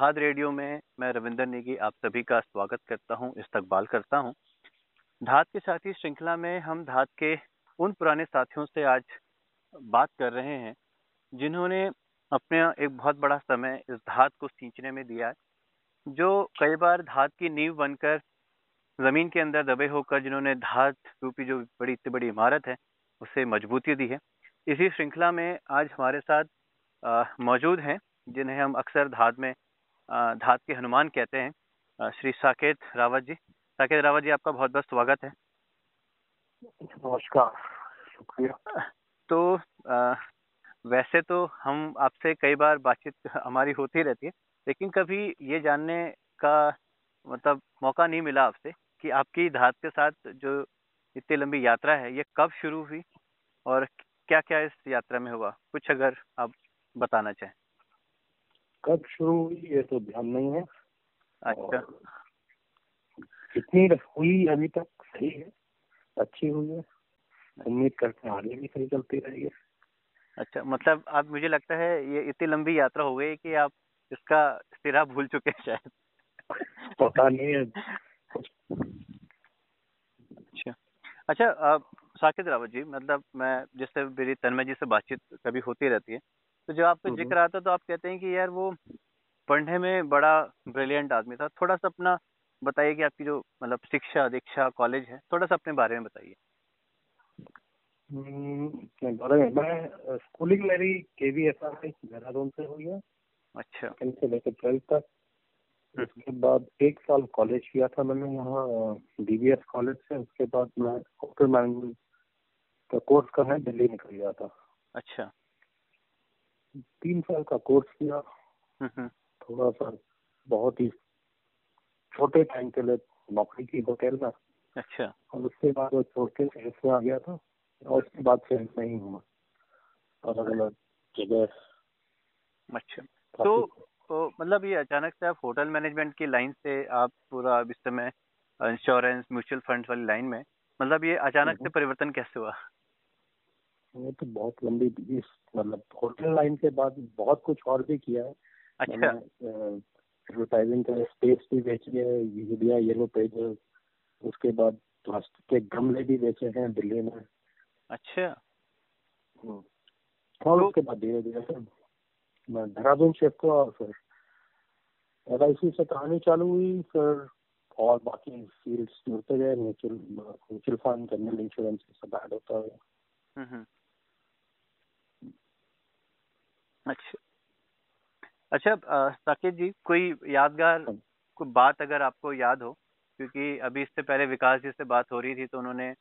नमस्कार रेडियो में मैं रविंदर नेगी आप सभी का स्वागत करता हूँ, इस्तकबाल करता हूँ। धाद के साथी श्रृंखला में हम धात के उन पुराने साथियों से आज बात कर रहे हैं, जिन्होंने अपने एक बहुत बड़ा समय इस धात को सींचने में दिया है, जो कई बार धात की नींव बनकर ज़मीन के अंदर दबे होकर जिन्होंने धात रूपी जो बड़ी, इतनी बड़ी इमारत है, उसे मजबूती दी है। इसी श्रृंखला में आज हमारे साथ मौजूद हैं, जिन्हें हम अक्सर धात में धात के हनुमान कहते हैं श्री साकेत रावत जी। साकेत रावत जी आपका बहुत बहुत स्वागत है। नमस्कार शुक्रिया। तो आ, वैसे तो हम आपसे कई बार बातचीत हमारी होती रहती है लेकिन कभी ये जानने का मतलब मौका नहीं मिला आपसे कि आपकी धात के साथ जो इतनी लंबी यात्रा है ये कब शुरू हुई और क्या क्या इस यात्रा में हुआ? कुछ अगर आप बताना चाहें। कब शुरू हुई ये तो ध्यान नहीं है। अच्छा। कितनी हुई अभी तक सही है अच्छी हुई है। उम्मीद करते हैं आगे भी सही चलती रहेगी। अच्छा मतलब आप मुझे लगता है ये इतनी लंबी यात्रा हो गई कि आप इसका सिरा भूल चुके हैं शायद। पता नहीं है। अच्छा। अच्छा साकिब रावत जी मतलब मैं जिससे मेरी तन्मय जी से बातचीत कभी होती रहती है तो जब आपका ज़िक्र आता तो आप कहते हैं कि यार वो पढ़ने में बड़ा ब्रिलियंट आदमी था। थोड़ा सा अपना बताइए कि आपकी जो मतलब शिक्षा दीक्षा कॉलेज है थोड़ा सा अपने बारे में बताइए। हम्म, मैं स्कूलिंग मेरी के वी एस आर देहरादून से हुई है। अच्छा। से लेकर ट्वेल्थ तक। उसके बाद एक साल कॉलेज किया था मैंने यहाँ डीवीएस कॉलेज से। उसके बाद मैं होटल मैनेजमेंट का कोर्स करने दिल्ली निकल गया था। अच्छा। तीन साल का कोर्स किया। थोड़ा सा बहुत ही छोटे टाइम के लिए नौकरी की होटल में अच्छा। और उसके बाद वो छोड़ के सेल्स में आ गया था और उसके बाद सेल्स में ही हुआ। अलग अलग जगह। अच्छा। तो तो मतलब ये अचानक से आप होटल मैनेजमेंट की लाइन से आप पूरा इस समय इंश्योरेंस म्यूचुअल फंड वाली लाइन में मतलब ये अचानक से परिवर्तन कैसे हुआ? वो तो बहुत लंबी इस मतलब होटल लाइन के बाद बहुत कुछ और भी किया है। अच्छा। एडवर्टाइजिंग का स्पेस भी बेची है मीडिया येलो पेज उसके बाद प्लास्टिक के गमले भी बेचे हैं दिल्ली में। अच्छा। हम्म। और तो, उसके बाद धीरे धीरे फिर मैं देहरादून शिफ्ट हुआ और फिर एल आई सी से कहानी चालू हुई फिर और बाकी फील्ड्स जुड़ते गए mutual mutual fund general insurance सब ऐड होता है अच्छा। अच्छा साकेत जी कोई यादगार हाँ। कोई बात अगर आपको याद हो? क्योंकि अभी इससे पहले विकास जी से बात हो रही थी तो उन्होंने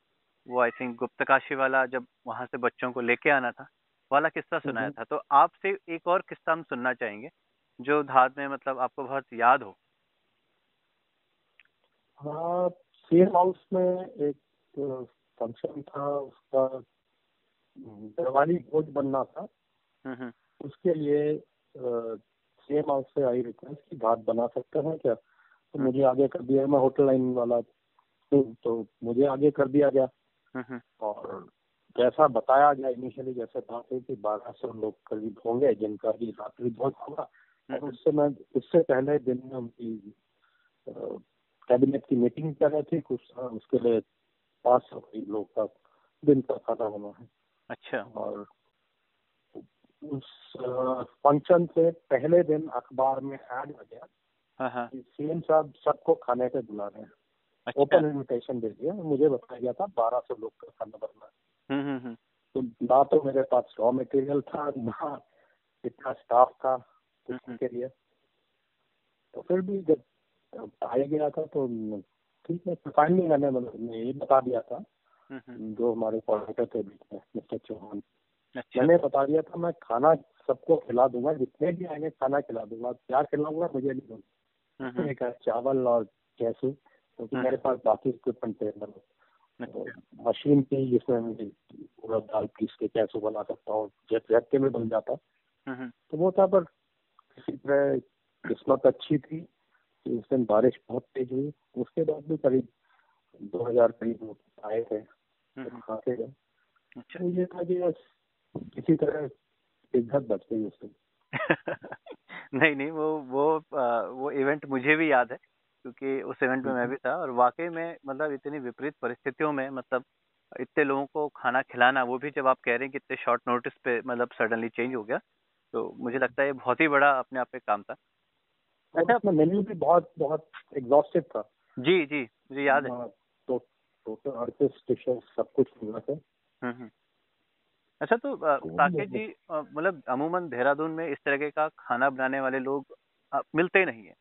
वो आई थिंक गुप्तकाशी वाला जब वहाँ से बच्चों को लेके आना था वाला किस्सा सुनाया था। तो आपसे एक और किस्सा हम सुनना चाहेंगे जो धात में मतलब आपको बहुत याद हो। हाँ सेम हाउस में एक फ़ंक्शन था उसका भोज बनना था। उसके लिए सीएम हाउस से आई रिक्वेस्ट की घाट बना सकते हैं क्या? तो हम्म। मुझे आगे कर दिया मैं होटल लाइन वाला तो मुझे आगे कर दिया गया। और जैसा बताया गया इनिशियली जैसे बात हुई कि बारह सौ लोग करीब होंगे जिनका भी रात्रि भोज होगा। और उससे मैं उससे पहले दिन में उनकी कैबिनेट की मीटिंग कर रहे थे कुछ उसके लिए पाँच सौ करीब लोग का दिन का खाना होना है। अच्छा। और उस फ़ंक्शन से पहले दिन अखबार में ऐड आ गया हाँ, हाँ। सीएम साहब सबको खाने पे बुला रहे हैं। अच्छा। ओपन इनविटेशन दे दिया। मुझे बताया गया था बारह सौ लोग का खाना बनना हम्म, हम्म, हम्म। तो ना तो मेरे पास रॉ मटेरियल था ना इतना स्टाफ था उसके लिए। तो फिर भी जब आया गया था तो ठीक है फाइनली मैंने मतलब ये बता दिया था जो हमारे कोऑर्डिनेटर थे बीच में मिस्टर चौहान। अच्छा। मैंने बता दिया था मैं खाना सबको खिला दूँगा जितने भी आएँगे खाना खिला दूँगा। क्या खिलाऊँगा मुझे नहीं बोलूँगा चावल और कैसे? क्योंकि मेरे पास बाकी इक्विपमेंट थे मतलब मशीन पे जिसमें मुझे पूरा दाल पीस के कैसे बना सकता हूँ झटके में बन जाता। तो वो था पर किसी तरह किस्मत अच्छी थी कि उस दिन बारिश बहुत तेज हुई। उसके बाद भी करीब दो हज़ार करीब आए थे। खाते गए। अच्छा। ये था कि बस किसी तरह इज़्ज़त बच गई उससे नहीं नहीं वो वो वो इवेंट मुझे भी याद है क्योंकि उस इवेंट में मैं भी था और वाकई में मतलब इतनी विपरीत परिस्थितियों में मतलब इतने लोगों को खाना खिलाना वो भी जब आप कह रहे हैं कि इतने शॉर्ट नोटिस पे मतलब सडनली चेंज हो गया तो मुझे लगता है ये बहुत ही बड़ा अपने आप पे काम था। अच्छा अपना मेन्यू भी बहुत बहुत एग्जॉस्टिव था। जी जी मुझे याद है। हाँ, तो टोटल अड़तीस डिशेस सब कुछ मिला था। हम्म, हम्म। अच्छा तो, तो साकेत जी मतलब अमूमन देहरादून में इस तरह का खाना बनाने वाले लोग मिलते नहीं है।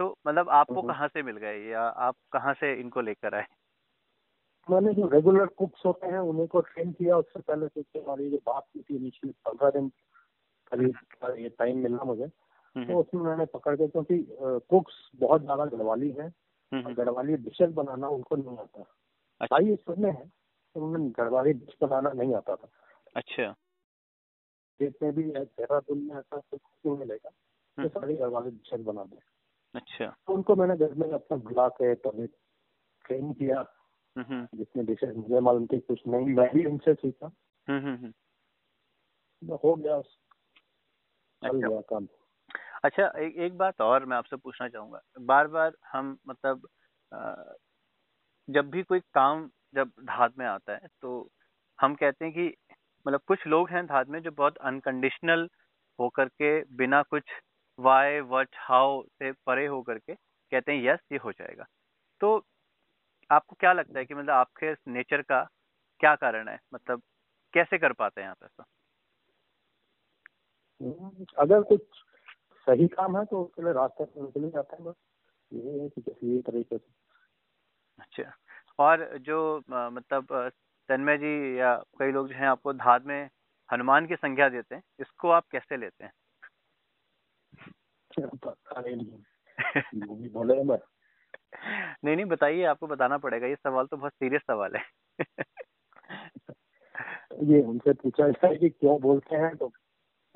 तो मतलब आपको हम्म, कहाँ से मिल गए या आप कहाँ से इनको लेकर आए? मैंने जो रेगुलर कुक्स होते हैं उन्हीं को ट्रेन किया उससे पहले तो हमारी जो बात की थी इनिशियली पंद्रह दिन करीब ये टाइम मिला मुझे। तो उसमें मैंने पकड़ के क्योंकि कुक्स बहुत ज़्यादा गढ़वाली है गढ़वाली डिशेज बनाना उनको नहीं आता। अच्छा। ये सुनने हैं तो उन्हें गढ़वाली डिश बनाना नहीं आता था। अच्छा। जितने भी देहरादून में ऐसा कुछ मिलेगा? तो सारी गढ़वाली डिशेज बना दे। अच्छा। तो उनको मैंने घर में अपना बुला के तभी ट्रेन किया। जितने डिशेज मुझे मालूम थी कुछ नहीं। मैं भी उनसे सीखा। तो हो गया चल अच्छा। गया काम। अच्छा एक एक बात और मैं आपसे पूछना चाहूँगा। बार बार हम मतलब जब भी कोई काम जब धात में आता है तो हम कहते हैं कि मतलब कुछ लोग हैं धात में जो बहुत अनकंडीशनल होकर के बिना कुछ वाई वट हाउ से परे होकर के कहते हैं यस ये हो जाएगा. तो आपको क्या लगता है कि मतलब आपके नेचर का क्या कारण है? मतलब कैसे कर पाते हैं आप ऐसा? अगर कुछ सही काम है तो उसके लिए रास्ते से निकल जाता है बस। ये है कि किसी तरीके से। अच्छा। और जो मतलब तन्मय जी या कई लोग जो हैं आपको धाद में हनुमान की संख्या देते हैं इसको आप कैसे लेते हैं? नहीं नहीं बताइए आपको बताना पड़ेगा ये सवाल तो बहुत सीरियस सवाल है। ये उनसे पूछा जाए कि क्यों बोलते हैं तो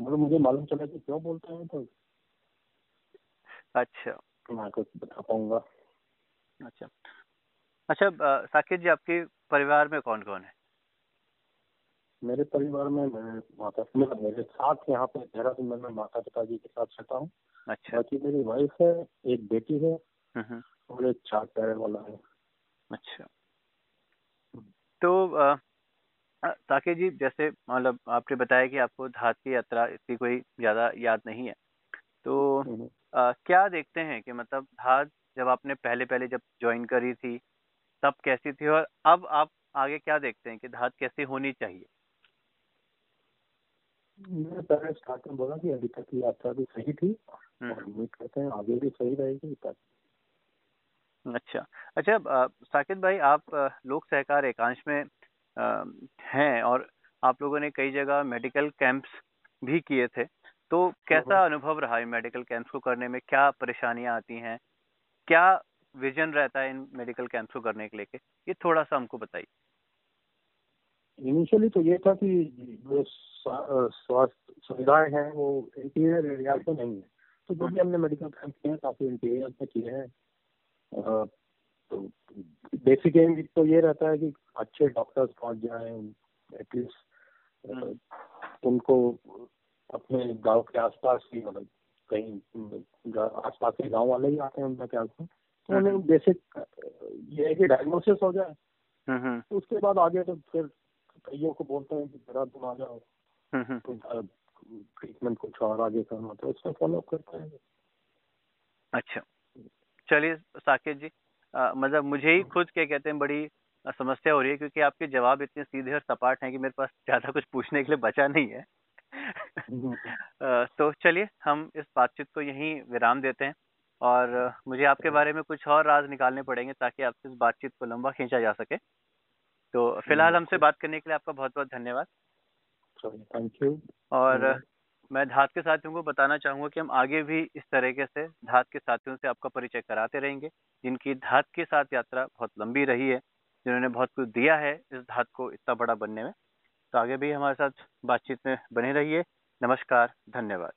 मतलब मुझे मालूम चला कि क्यों बोलते हैं तो अच्छा। मैं कुछ बता पाऊँगा। अच्छा। अच्छा साकेत जी आपके परिवार में कौन कौन है? मेरे परिवार में मैं माता मतलब मेरे साथ यहाँ पे देहरादून में मैं माता पिताजी के साथ रहता हूँ। अच्छा। बाकी मेरी वाइफ है एक बेटी है हम्म, हम्म। और एक चार टायर वाला है। अच्छा। तो साके जी जैसे मतलब आपने बताया कि आपको धात की यात्रा इतनी कोई ज़्यादा याद नहीं है तो हम्म, आ, क्या देखते हैं कि मतलब धात जब आपने पहले पहले जब ज्वाइन करी थी तब कैसी थी और अब आप आगे क्या देखते हैं कि धात कैसी होनी चाहिए? मैंने पहले स्टार्ट में बोला कि अभी तक की यात्रा भी सही थी हम्म। और उम्मीद करते हैं आगे भी सही रहेगी अच्छा। अच्छा साकिब भाई आप लोक सहकार एकांश में हैं और आप लोगों ने कई जगह मेडिकल कैंप्स भी किए थे तो कैसा अनुभव रहा है मेडिकल कैंप्स को करने में? क्या परेशानियाँ आती हैं? क्या विजन रहता है इन मेडिकल कैंप्स को करने के लेके, ये थोड़ा सा हमको बताइए। इनिशियली तो ये था कि जो स्वास्थ्य सुविधाएँ हैं वो इंटीरियर एरिया में नहीं है। तो जो भी हमने मेडिकल कैंप किए हैं, काफ़ी इंटीरियर में किए हैं। तो बेसिक एम तो ये रहता है कि अच्छे डॉक्टर्स पहुँच जाए एटलीस्ट उनको अपने गाँव के आसपास ही मतलब कहीं, आसपास के गाँव वाले ही आते हैं उनका क्या तो उन्हें बेसिक ये है कि डायग्नोसिस हो जाए तो उसके बाद आगे तो फिर कईयों को बोलते हैं कि जरा तुम आ जाओ तो ट्रीटमेंट कुछ और आगे करना तो उसका फॉलो करते हैं। अच्छा। चलिए साकेत जी मतलब मुझे ही खुद क्या कहते हैं बड़ी समस्या हो रही है क्योंकि आपके जवाब इतने सीधे और सपाट हैं कि मेरे पास ज़्यादा कुछ पूछने के लिए बचा नहीं है। तो चलिए हम इस बातचीत को यहीं विराम देते हैं। और मुझे आपके बारे में कुछ और राज निकालने पड़ेंगे ताकि आपसे इस बातचीत को लंबा खींचा जा सके। तो फ़िलहाल हमसे बात करने के लिए आपका बहुत बहुत धन्यवाद थैंक यू और मैं धात के साथियों को बताना चाहूँगा कि हम आगे भी इस तरीके से धात के साथियों से आपका परिचय कराते रहेंगे जिनकी धात के साथ यात्रा बहुत लंबी रही है जिन्होंने बहुत कुछ दिया है इस धात को इतना बड़ा बनने में। तो आगे भी हमारे साथ बातचीत में बने रहिए। नमस्कार धन्यवाद।